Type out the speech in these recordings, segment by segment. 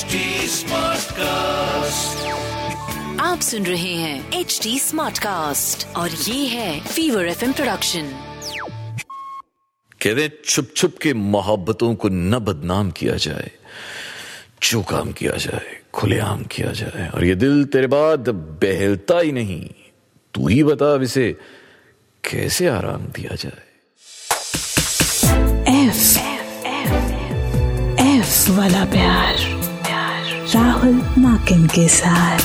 HD Smartcast. आप सुन रहे हैं एच डी स्मार्ट कास्ट और ये है फीवर एफ़ प्रोडक्शन कहते छुप छुप के मोहब्बतों को न बदनाम किया जाए जो काम किया जाए खुलेआम किया जाए। और ये दिल तेरे बाद बहलता ही नहीं तू ही बता अब इसे कैसे आराम दिया जाए। एफ़ एफ़ एफ़ वाला प्यार। राहुल माकिन के साथ।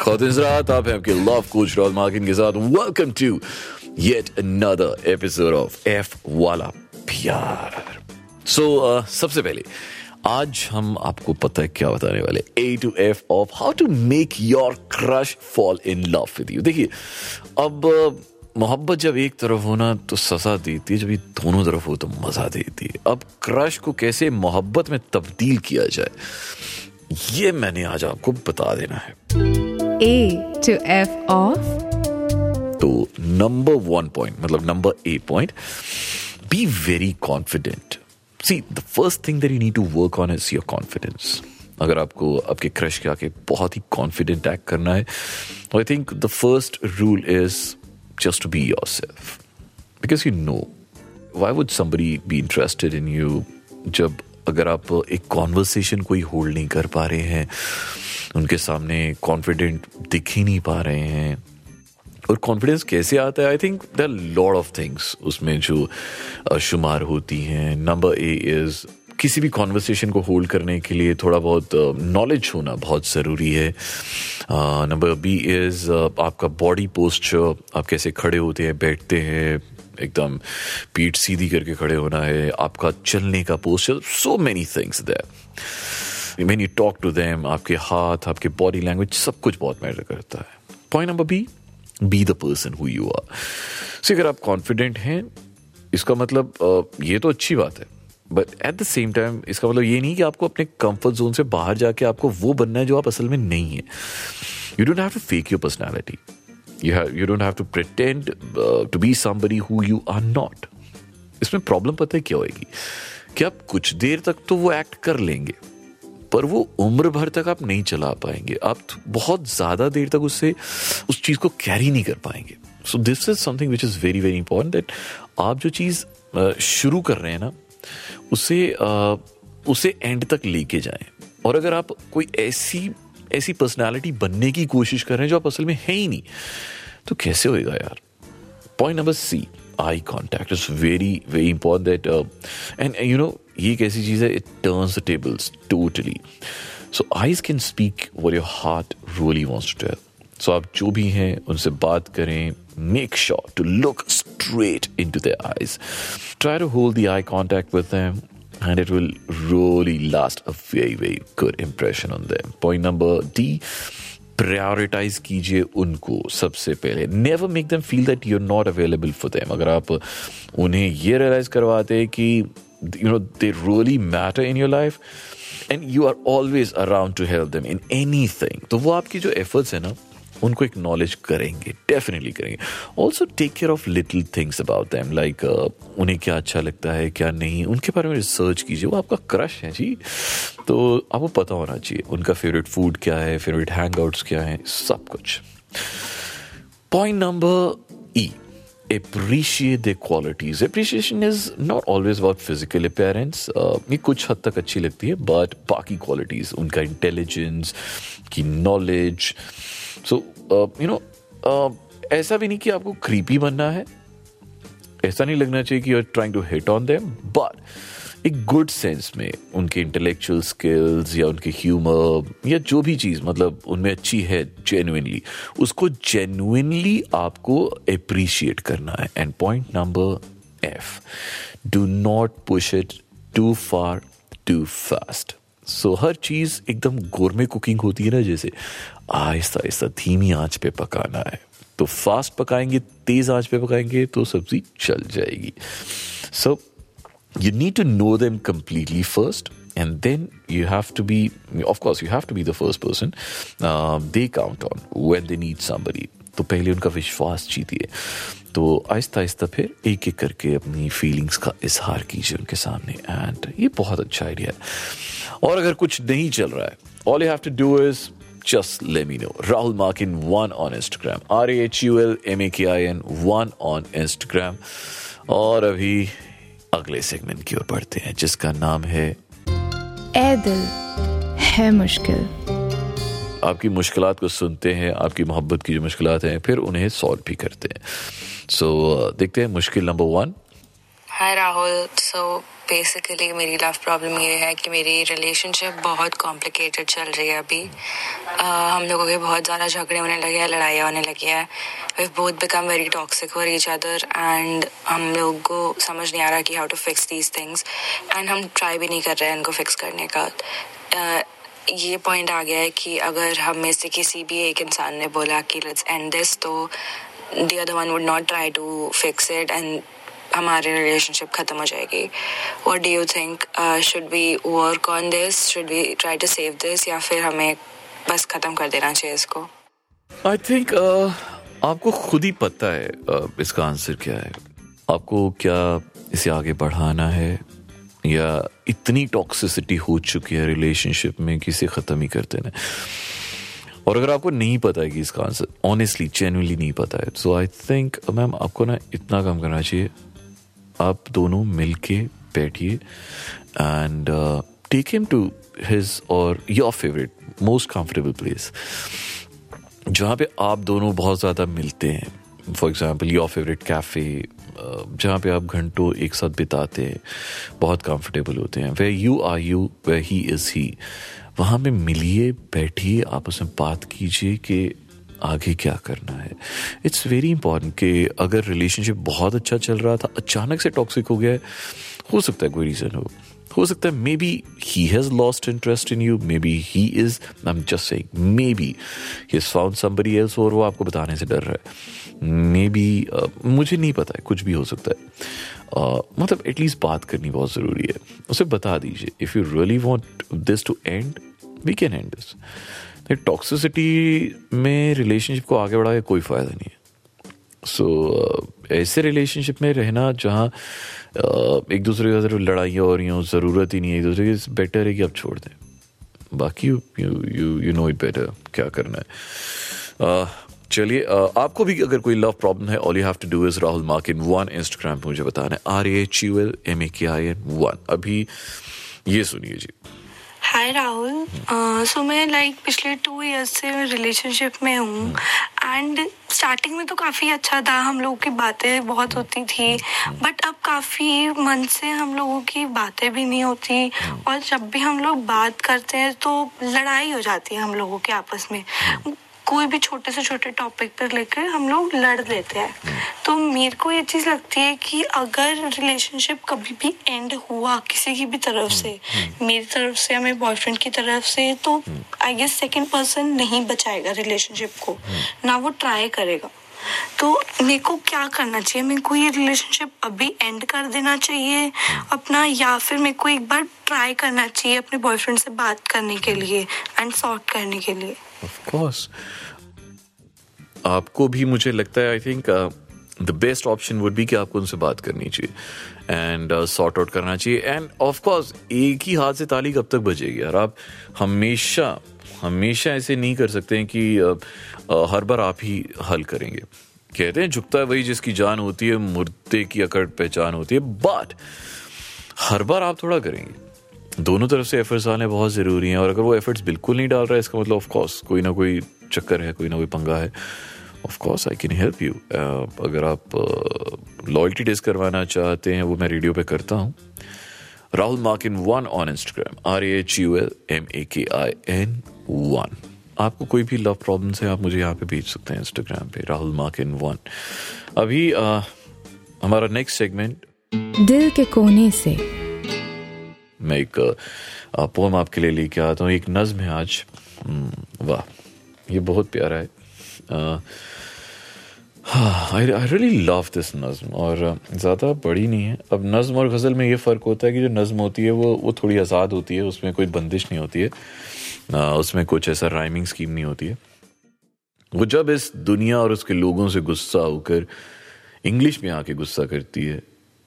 खुदरात आप हैं आपके लव कोच राहुल मार्किन के साथ welcome to yet another episode of F वाला प्यार सो so, uh, सबसे पहले आज हम आपको पता है क्या बताने वाले A to F of how to make your crush fall in love with you देखिए अब uh, मोहब्बत जब एक तरफ़ होना तो सजा देती है जब ये दोनों तरफ़ हो तो मज़ा देती है। अब क्रश को कैसे मोहब्बत में तब्दील किया जाए? ये मैंने आज आपको बता देना है। A to F of? तो नंबर वन पॉइंट मतलब number A point be very confident see the first thing that you need to work on is your confidence अगर आपको आपके क्रश के आके बहुत ही कॉन्फिडेंट एक्ट करना है I think the first rule is just to be yourself because you know why would somebody be interested in you जब अगर आप एक कॉन्वर्सेशन कोई होल्ड नहीं कर पा रहे हैं उनके सामने कॉन्फिडेंट दिख ही नहीं पा रहे हैं और कॉन्फिडेंस कैसे आता है? I think the lot of things उसमें जो शुमार होती हैं। नंबर ए इज़ किसी भी कॉन्वर्सेशन को होल्ड करने के लिए थोड़ा बहुत नॉलेज uh, होना बहुत ज़रूरी है। नंबर बी इज़ आपका बॉडी पोस्चर आप कैसे खड़े होते हैं बैठते हैं एकदम पीठ सीधी करके खड़े होना है, आपका चलने का posture so many things that when you talk to them, आपके हाथ, आपके बॉडी लैंग्वेज सब कुछ बहुत मैटर करता है. Point number B be the person who you are so अगर आप कॉन्फिडेंट हैं, इसका मतलब ये तो अच्छी बात है. But at the same time इसका मतलब ये नहीं कि आपको अपने कंफर्ट जोन से बाहर जाके आपको वो बनना है जो आप असल में नहीं है. You don't have to fake your personality have you don't have to pretend uh, to be somebody who you are not. इसमें प्रॉब्लम पता है क्या होगी कि आप कुछ देर तक तो वो एक्ट कर लेंगे पर वो उम्र भर तक आप नहीं चला पाएँगे। आप बहुत ज़्यादा देर तक उससे उस चीज़ को कैरी नहीं कर पाएँगे। So this is something which is very very important that आप जो चीज़ शुरू कर रहे हैं ना उसे अ, उसे एंड तक लेके जाएँ। और अगर आप कोई ऐसी ऐसी पर्सनालिटी बनने की कोशिश कर रहे हैं जो आप असल में है ही नहीं। तो कैसे होएगा यार? Point number C eye contact is very very important that and you know ये एक ऐसी चीज़ है it turns the tables totally so eyes can speak what your heart really wants to tell so आप जो भी हैं, उनसे बात करें make sure to look straight into the eyes try to hold the eye contact with and it will really last a very very good impression on them. Point number d prioritize कीजिए उनको सबसे पहले never make them feel that you are not available for them अगर आप उन्हें ये realize करवाते कि you know they really matter in your life and you are always around to help them in anything तो वो आपकी जो एफर्ट्स है ना उनको एक्नॉलेज करेंगे डेफिनेटली करेंगे। Also take care of little things about them like उन्हें क्या अच्छा लगता है, क्या नहीं, उनके बारे में रिसर्च कीजिए। वो आपका क्रश है, जी। तो आपको पता होना चाहिए, उनका फेवरेट फ़ूड क्या है फेवरेट हैंग क्या है, सब कुछ। Point number E appreciate their qualities. Appreciation is not always about physical appearance. Uh, ये कुछ हद तक अच्छी लगती है बट बाकी क्वालिटीज उनका इंटेलिजेंस की नॉलेज सो यू नो ऐसा भी नहीं कि आपको क्रीपी बनना है। ऐसा नहीं लगना चाहिए कि you are trying to hit on them but एक गुड सेंस में उनके इंटेलेक्चुअल स्किल्स या उनके ह्यूमर या जो भी चीज़ मतलब उनमें अच्छी है जेन्युइनली उसको जेन्युइनली आपको अप्रिशिएट करना है। And point number F do not push it too far too fast so हर चीज़ एकदम गोरमे कुकिंग होती है ना, जैसे आहिस्ता आहिस्ता धीमी आँच पे पकाना है। तो फास्ट पकाएँगे, तेज आँच पे पकाएँगे तो सब्ज़ी चल जाएगी। सो you need to know them completely first and then you have to be of course you have to be the first person um, they count on when they need somebody तो पहले उनका विश्वास जीतिए तो आहिस्ता आहिस्ता फिर एक एक करके अपनी फीलिंग्स का इजहार कीजिए उनके सामने एंड ये बहुत अच्छा आइडिया है और अगर कुछ नहीं चल रहा है all you have to do is just let me know. Rahul Markin one on Instagram. R A H U L M A K I N one on Instagram. और अभी अगले सेगमेंट की ओर बढ़ते हैं जिसका नाम है ए दिल है मुश्किल। आपकी मुश्किल को सुनते हैं आपकी मोहब्बत की जो मुश्किल हैं फिर उन्हें सॉल्व भी करते हैं। सो so, देखते हैं मुश्किल number one hi Rahul so basically मेरी लव प्रॉब्लम ये है कि मेरी रिलेशनशिप बहुत कॉम्प्लिकेटेड चल रही है अभी। uh, हम लोगों के बहुत ज़्यादा झगड़े होने लगे हैं लड़ाइयाँ होने लगी है। We both become very toxic for each other and हम लोग को समझ नहीं आ रहा कि how to fix these things and हम ट्राई भी नहीं कर रहे हैं इनको फिक्स करने का। uh, ये पॉइंट आ गया है कि अगर हम में से किसी भी एक इंसान ने बोला कि लेट्स एंड दिस तो the other one would not try to fix it and हमारी रिलेशनशिप खत्म हो जाएगी। What do you think should we work on this should we try to save this या फिर हमें बस खत्म कर देना चाहिए इसको? आई थिंक uh, आपको खुद ही पता है uh, इसका आंसर क्या है। आपको क्या इसे आगे बढ़ाना है? या इतनी टॉक्सिसिटी हो चुकी है रिलेशनशिप में कि इसे ख़त्म ही कर देना और अगर आपको नहीं पता है कि इसका आंसर ऑनेस्टली जेनुअनली नहीं पता है सो आई थिंक मैम आपको ना इतना काम करना चाहिए आप दोनों मिल के बैठिए and take him to his और your favourite most comfortable place जहाँ पे आप दोनों बहुत ज़्यादा मिलते हैं. For example your favourite cafe जहाँ पे आप घंटों एक साथ बिताते हैं, बहुत कंफर्टेबल होते हैं. Where you are you where he is he वहाँ पे मिलिए, बैठिए, आपस में बात कीजिए कि आगे क्या करना है? इट्स वेरी इंपॉर्टेंट कि अगर रिलेशनशिप बहुत अच्छा चल रहा था अचानक से टॉक्सिक हो गया है हो सकता है कोई रीज़न हो। हो सकता है maybe he has lost interest in you maybe he is I am just saying maybe he found somebody else और वो आपको बताने से डर रहा है। मे बी uh, मुझे नहीं पता है कुछ भी हो सकता है। uh, मतलब एटलीस्ट बात करनी बहुत ज़रूरी है। उसे बता दीजिए if you really want this to end we can end this toxicity में रिलेशनशिप को आगे बढ़ा के कोई फ़ायदा नहीं है। सो so, ऐसे रिलेशनशिप में रहना जहाँ एक दूसरे के तरफ़ लड़ाइयाँ हो रही हों ज़रूरत ही नहीं है एक दूसरे की बेटर है कि आप छोड़ दें। बाकी you you you know it better क्या करना है। चलिए आपको भी अगर कोई लव प्रॉब्लम है all you have to do is Rahul Markin one Instagram पे मुझे बताना है R H U L M A K I N one अभी ये सुनिए जी। हाय राहुल सो मैं लाइक पिछले टू इयर्स से रिलेशनशिप में हूँ एंड स्टार्टिंग में तो काफ़ी अच्छा था, हम लोगों की बातें बहुत होती थी बट अब काफ़ी मन से हम लोगों की बातें भी नहीं होती और जब भी हम लोग बात करते हैं तो लड़ाई हो जाती है हम लोगों के आपस में। कोई भी छोटे से छोटे टॉपिक पर लेकर हम लोग लड़ लेते हैं। तो मेरे को ये चीज़ लगती है कि अगर रिलेशनशिप कभी भी एंड हुआ किसी की भी तरफ़ से, मेरी तरफ़ से या मेरे बॉयफ्रेंड की तरफ़ से तो आई गेस सेकेंड पर्सन नहीं बचाएगा रिलेशनशिप को, ना वो ट्राई करेगा। तो मेरे को क्या करना चाहिए? मेरे को ये रिलेशनशिप अभी एंड कर देना चाहिए अपना, या फिर मेरे को एक बार ट्राई करना चाहिए अपने बॉयफ्रेंड से बात करने के लिए एंड सॉर्ट करने के लिए? ऑफ़ कोर्स आपको भी मुझे लगता है I think the best option would be कि आपको उनसे बात करनी चाहिए एंड सॉर्ट आउट करना चाहिए एंड ऑफ़ कोर्स एक ही हाथ से ताली कब तक बजेगी यार? आप हमेशा हमेशा ऐसे नहीं कर सकते हैं कि uh, uh, हर बार आप ही हल करेंगे। कहते हैं झुकता है वही जिसकी जान होती है मुर्दे की अकड़ पहचान होती है बट हर बार आप थोड़ा करेंगे। दोनों तरफ़ से एफर्ट्स आने बहुत ज़रूरी हैं और अगर वो एफर्ट्स बिल्कुल नहीं डाल रहा है इसका मतलब ऑफ़ कोर्स कोई ना कोई चक्कर है कोई ना कोई पंगा है। Of course I can help you अगर आप लॉयल्टी uh, टेस्ट करवाना चाहते हैं वो मैं रेडियो पे करता हूँ। Rahul mark in one on Instagram R H U L M A K I N one आपको कोई भी लव प्रॉब्लम है आप मुझे यहाँ पे भेज सकते हैं इंस्टाग्राम पे राहुल मार्क इन वन अभी आ, हमारा नेक्स्ट सेगमेंट दिल के कोने से मैं एक पोम आपके लिए लेके आता हूँ। एक नज्म है आज। हम्म, वाह ये बहुत प्यारा है। आई रियली लव दिस नज्म और ज़्यादा बड़ी नहीं है। अब नज्म और गज़ल में ये फ़र्क होता है कि जो नज्म होती है वो वो थोड़ी आज़ाद होती है उसमें कोई बंदिश नहीं होती है। उसमें कुछ ऐसा राइमिंग स्कीम नहीं होती है। वो जब इस दुनिया और उसके लोगों से गुस्सा होकर इंग्लिश में आके गुस्सा करती है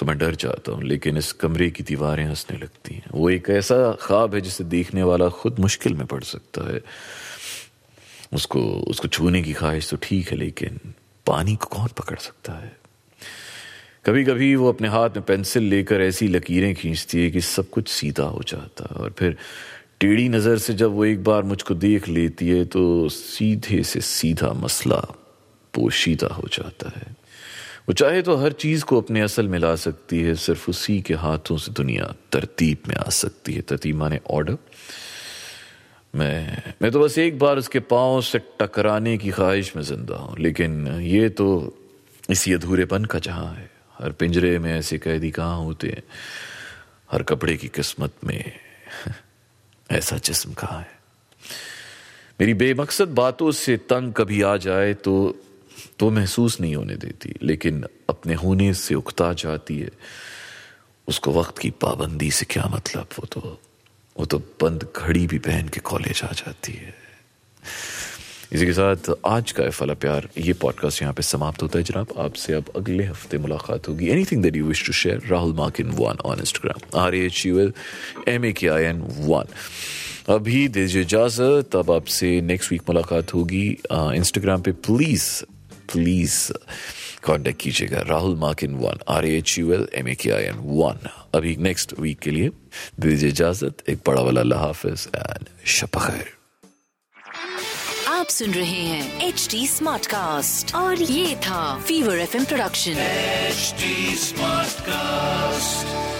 तो मैं डर जाता हूँ, लेकिन इस कमरे की दीवारें हंसने लगती हैं। वो एक ऐसा ख्वाब है जिसे देखने वाला खुद मुश्किल में पड़ सकता है। उसको उसको छूने की ख्वाहिश तो ठीक है, लेकिन पानी को कौन पकड़ सकता है? कभी कभी वो अपने हाथ में पेंसिल लेकर ऐसी लकीरें खींचती है कि सब कुछ सीधा हो जाता है, और फिर टेढ़ी नज़र से जब वो एक बार मुझको देख लेती है तो सीधे से सीधा मसला पोशीदा हो जाता है। वो चाहे तो हर चीज़ को अपने असल में ला सकती है, सिर्फ़ उसी के हाथों से दुनिया तरतीब में आ सकती है। तरतीब माने ऑर्डर मैं मैं तो बस एक बार उसके पाँव से टकराने की ख्वाहिश में ज़िंदा हूँ, लेकिन ये तो इसी अधूरेपन का जहाँ है। हर पिंजरे में ऐसे कैदी कहाँ होते हैं? हर कपड़े की किस्मत में ऐसा जिस्म कहाँ है? मेरी बेमकसद बातों से तंग कभी आ जाए तो तो महसूस नहीं होने देती, लेकिन अपने होने से उकता जाती है। उसको वक्त की पाबंदी से क्या मतलब? वो तो वो तो बंद घड़ी भी पहन के कॉलेज आ जाती है। इसी के साथ आज का फला प्यार। ये पॉडकास्ट यहाँ पे समाप्त होता है। जनाब, आपसे अब अगले हफ़्ते मुलाकात होगी। Anything that you wish to share Rahul Markin one on Instagram R H U L M A K I N one अभी दीजिए इजाज़त। अब आपसे नेक्स्ट वीक मुलाकात होगी। इंस्टाग्राम पे प्लीज़ प्लीज़ कॉन्टेक्ट कीजिएगा। Rahul Markin one R H U L M A K I N one. अभी नेक्स्ट वीक के लिए दीजिए इजाज़त एक बड़ा वाला अल्लाह हाफिज एंड शपखैर आप सुन रहे हैं एच डी स्मार्ट कास्ट और ये था fever F M production H smart Smartcast.